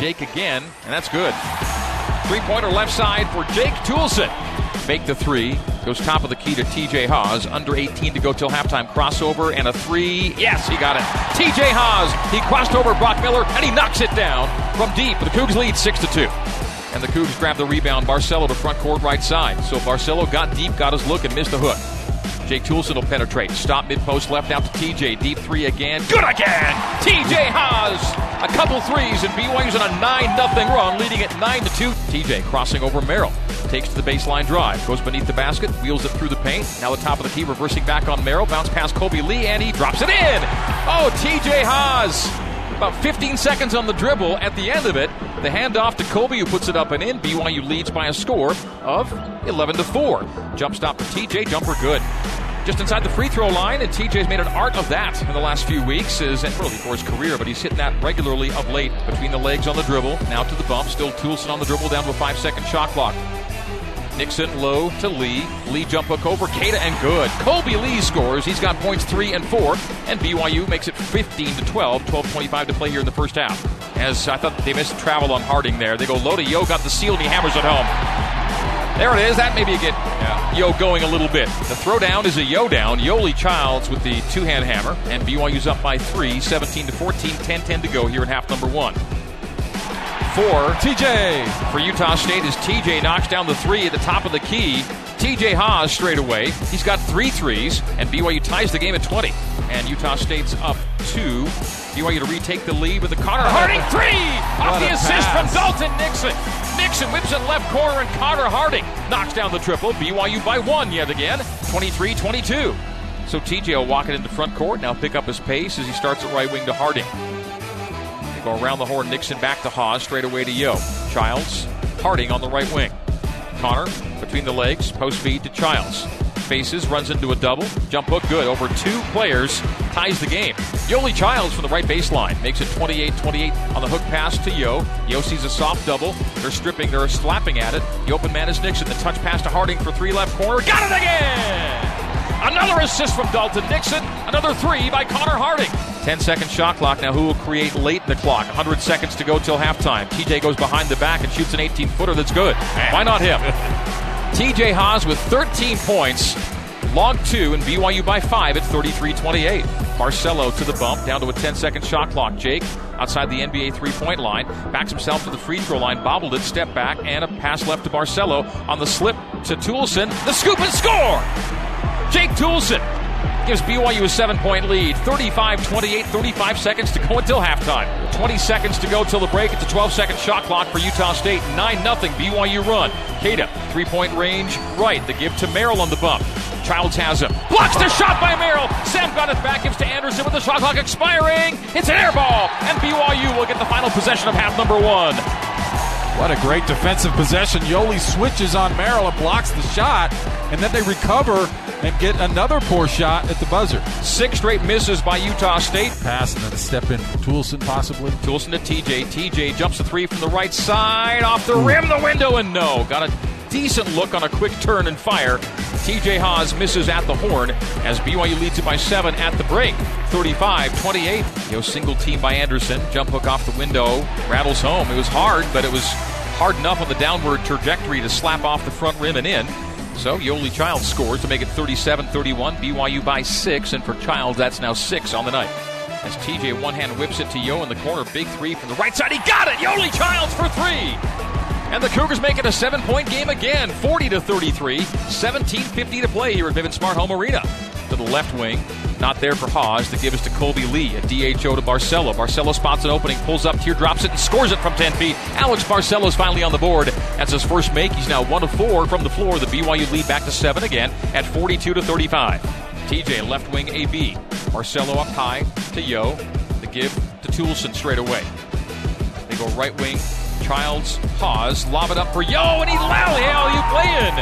Jake again, and that's good. Three pointer left side for Jake Toolson. Make the three. Goes top of the key to TJ Haws. Under 18 to go till halftime. Crossover and a three. Yes, he got it. TJ Haws. He crossed over Brock Miller and he knocks it down from deep. The Cougs lead 6 to 2. And the Cougs grab the rebound. Barcelo to front court right side. So Barcelo got deep, got his look, and missed the hook. Jake Toolson will penetrate. Stop mid post left out to TJ. Deep three again. Good again. TJ Haws. A couple threes and BYU's on a 9 0 run, leading at 9 to 2. TJ crossing over Merrill. Takes to the baseline drive. Goes beneath the basket. Wheels it through the paint. Now the top of the key, reversing back on Merrill. Bounce past Kolby Lee, and he drops it in. Oh, TJ Haws. About 15 seconds on the dribble. At the end of it, the handoff to Kolby, who puts it up and in. BYU leads by a score of 11 to 4. Jump stop for TJ. Jumper good just inside the free throw line, and TJ's made an art of that in the last few weeks. Is early for his career, but he's hitting that regularly of late between the legs on the dribble. Now to the bump, still Toolson on the dribble down to a five second shot clock. Nixon low to Lee. Lee jump hook over Queta and good. Kolby Lee scores. He's got points three and four, and BYU makes it 15 to 12. 12:25 to play here in the first half. As I thought they missed travel on Harding there. They go low to Yo, got the seal, and he hammers it home. There it is. That maybe a get yeah. Yo going a little bit. The throwdown is a Yo down. Yoeli Childs with the two hand hammer. And BYU's up by three, 17 to 14, 10 10 to go here in half number one. For TJ. For Utah State as TJ knocks down the three at the top of the key. TJ Haws straight away. He's got three threes, and BYU ties the game at 20. And Utah State's up two. BYU to retake the lead with the Connor Harding three off the assist pass. from Dalton Nixon. Nixon whips it left corner, and Connor Harding knocks down the triple. BYU by one yet again, 23 22. So TJ will walk it into front court, now pick up his pace as he starts at right wing to Harding. They go around the horn, Nixon back to Haws, straight away to Yo. Childs, Harding on the right wing. Connor between the legs, post feed to Childs faces, runs into a double. Jump hook good over two players, ties the game. Yoeli Childs from the right baseline makes it 28 28 on the hook pass to Yo. Yo sees a soft double. They're stripping, they're slapping at it. The open man is Nixon. The touch pass to Harding for three left corner. Got it again! Another assist from Dalton Nixon. Another three by Connor Harding. 10 second shot clock now. Who will create late in the clock? 100 seconds to go till halftime. TJ goes behind the back and shoots an 18 footer that's good. Why not him? TJ Haws with 13 points, log two, and BYU by five at 33 28. Barcelo to the bump, down to a 10 second shot clock. Jake outside the NBA three point line, backs himself to the free throw line, bobbled it, step back, and a pass left to Barcelo on the slip to Toolson. The scoop and score! Jake Toolson gives BYU a seven point lead. 35 28, 35 seconds to go until halftime. 20 seconds to go till the break. It's a 12 second shot clock for Utah State. 9 0 BYU run. Queta, three point range right. The give to Merrill on the bump. Childs has him. Blocks the shot by Merrill. Sam got it back. Gives to Anderson with the shot clock expiring. It's an air ball. And BYU will get the final possession of half number one. What a great defensive possession. Yoeli switches on Merrill and blocks the shot, and then they recover and get another poor shot at the buzzer. Six straight misses by Utah State. Pass and then a step in Toolson, possibly. Toolson to TJ. TJ jumps a three from the right side, off the rim, the window, and no. Got a decent look on a quick turn and fire. TJ Haws misses at the horn as BYU leads it by seven at the break. 35 28. Yo, single team by Anderson. Jump hook off the window. Rattles home. It was hard, but it was hard enough on the downward trajectory to slap off the front rim and in. So Yoeli Child scores to make it 37 31. BYU by six, and for Child, that's now six on the night. As TJ one hand whips it to Yo in the corner, big three from the right side. He got it! Yoeli Childs for three! And the Cougars make it a seven point game again, 40 to 33, 17.50 to play here at Vivint Smart Home Arena. To the left wing, not there for Haws. The give is to Kolby Lee. A DHO to Barcelo. Barcelo spots an opening, pulls up, here, drops it, and scores it from 10 feet. Alex Barcelo is finally on the board. That's his first make. He's now 1 of 4 from the floor. The BYU lead back to 7 again at 42 to 35. TJ left wing AB. Barcelo up high to Yo. The give to Toolson straight away. They go right wing. Childs, Haws, lob it up for Yo, and he you playing.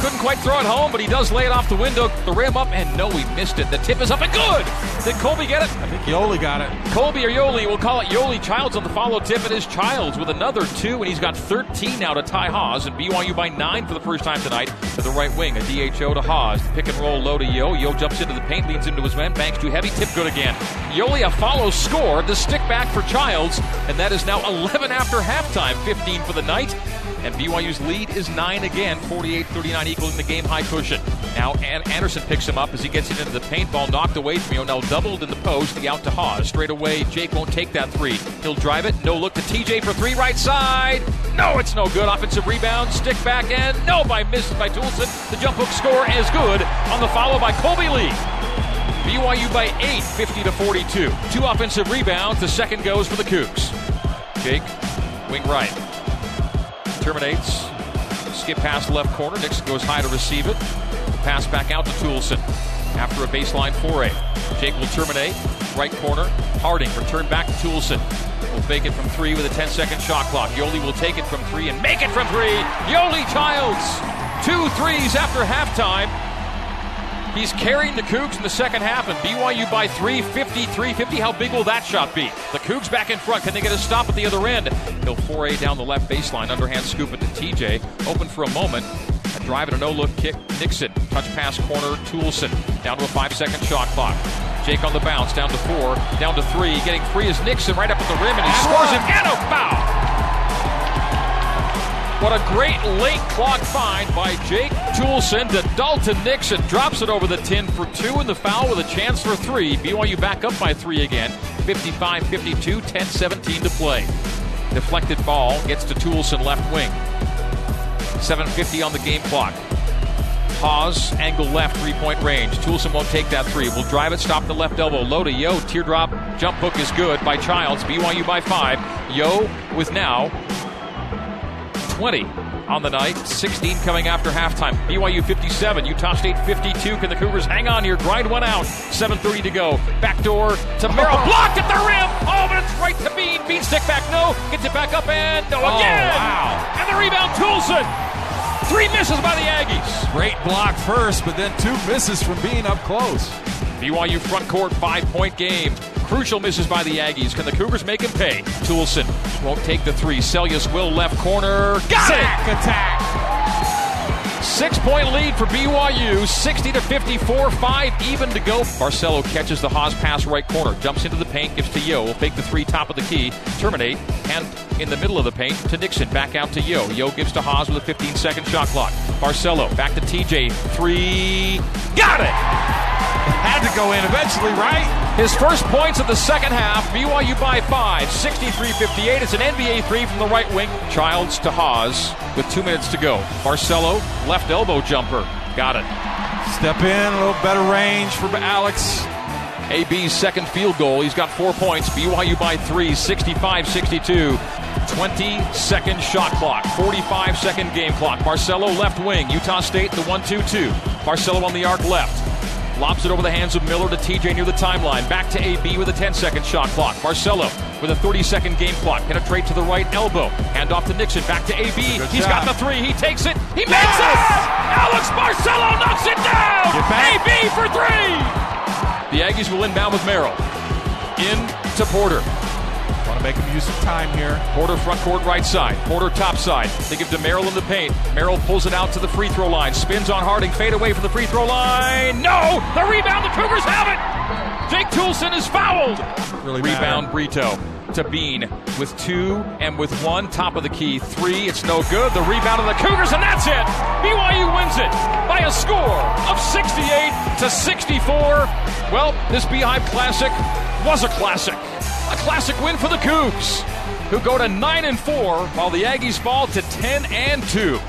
Couldn't quite throw it home, but he does lay it off the window, the rim up, and no, he missed it. The tip is up and good. Did Kolby get it? I think Yoeli got it. Kolby or Yoeli, we'll call it Yoeli. Childs on the follow tip. It is Childs with another two, and he's got 13 now to tie Haws, and BYU by nine for the first time tonight. The right wing. A DHO to Haws. Pick and roll low to Yo. Yo jumps into the paint, leans into his man. Banks too heavy. Tip good again. Yoeli a follow score. The stick back for Childs. And that is now 11 after halftime. 15 for the night. And BYU's lead is 9 again, 48 39, equaling the game high cushion. Now Anderson picks him up as he gets it into the paint ball, knocked away from. Now doubled in the post, the out to Haws. Straight away, Jake won't take that three. He'll drive it, no look to TJ for three, right side. No, it's no good. Offensive rebound, stick back end, no by missed by Toolson. The jump hook score is good on the follow by Kolby Lee. BYU by 8, 50 to 42. Two offensive rebounds. The second goes for the Cougs. Jake, wing right terminates. Skip past left corner. Nixon goes high to receive it. Pass back out to Toolson after a baseline foray. Jake will terminate. Right corner. Harding return back to Toolson. Will fake it from three with a 10 second shot clock. Yoeli will take it from three and make it from three. Yoeli Childs. Two threes after halftime. He's carrying the Cougs in the second half, and BYU by 3, 53 50. How big will that shot be? The Cougs back in front. Can they get a stop at the other end? He'll foray down the left baseline, underhand scoop it to TJ. Open for a moment. Drive and a no look kick. Nixon. Touch pass corner. Toolson. Down to a five second shot clock. Jake on the bounce. Down to four. Down to three. Getting free is Nixon right up at the rim, and he scores it. And a foul! What a great late clock find by Jake Toolson to Dalton Nixon. Drops it over the tin for two in the foul with a chance for three. BYU back up by three again. 55 52, 10 17 to play. Deflected ball gets to Toolson left wing. 7.50 on the game clock. Haws, angle left, three point range. Toolson won't take that three. Will drive it, stop the left elbow. Low to Yo. Teardrop jump hook is good by Childs. BYU by five. Yo with now 20 on the night, 16 coming after halftime. BYU 57, Utah State 52. Can the Cougars hang on here? Grind one out. 7.30 to go. Backdoor to Merrill. Oh. Blocked at the rim. Oh, but it's right to Bean. Bean stick back. No. Gets it back up and no oh, again. Wow. And the rebound, Toolson. Three misses by the Aggies. Great block first, but then two misses from being up close. BYU front court five point game. Crucial misses by the Aggies. Can the Cougars make him pay? Toolson won't take the three. Seljaas will left corner. Got Sick it! attack. Six point lead for BYU, 60 to 54, five even to go. Barcelo catches the Haws pass right corner, jumps into the paint, gives to Yo, will fake the three top of the key, terminate, and in the middle of the paint to Nixon, back out to Yo. Yo gives to Haws with a 15 second shot clock. Barcelo back to TJ, three, got it! Had to go in eventually, right? His first points of the second half. BYU by five, 63-58. It's an NBA three from the right wing. Childs to Haws with two minutes to go. Barcelo, left elbow jumper. Got it. Step in, a little better range for Alex. AB's second field goal. He's got four points. BYU by three, 65 62. 20 second shot clock, 45 second game clock. Barcelo left wing. Utah State the 1 2 2. Barcelo on the arc left. Lobs it over the hands of Miller to TJ near the timeline. Back to AB with a 10 second shot clock. Barcelo with a 30 second game clock. Penetrate to the right elbow. Hand off to Nixon. Back to AB. Good He's job. got the three. He takes it. He yes! makes it! Alex Barcelo knocks it down! AB for three! The Aggies will inbound with Merrill. In to Porter. Want to make him use some time here. Porter front court right side. Porter top side. They give to Merrill in the paint. Merrill pulls it out to the free throw line. Spins on Harding. Fade away from the free throw line. No! The rebound. The Cougars have it! Jake Toolson is fouled. Really rebound Brito to Bean with two and with one. Top of the key. Three. It's no good. The rebound of the Cougars, and that's it. BYU wins it by a score of 68 to 64. Well, this Beehive Classic was a classic. A classic win for the Cougs, who go to 9 and 4, while the Aggies fall to 10 and 2.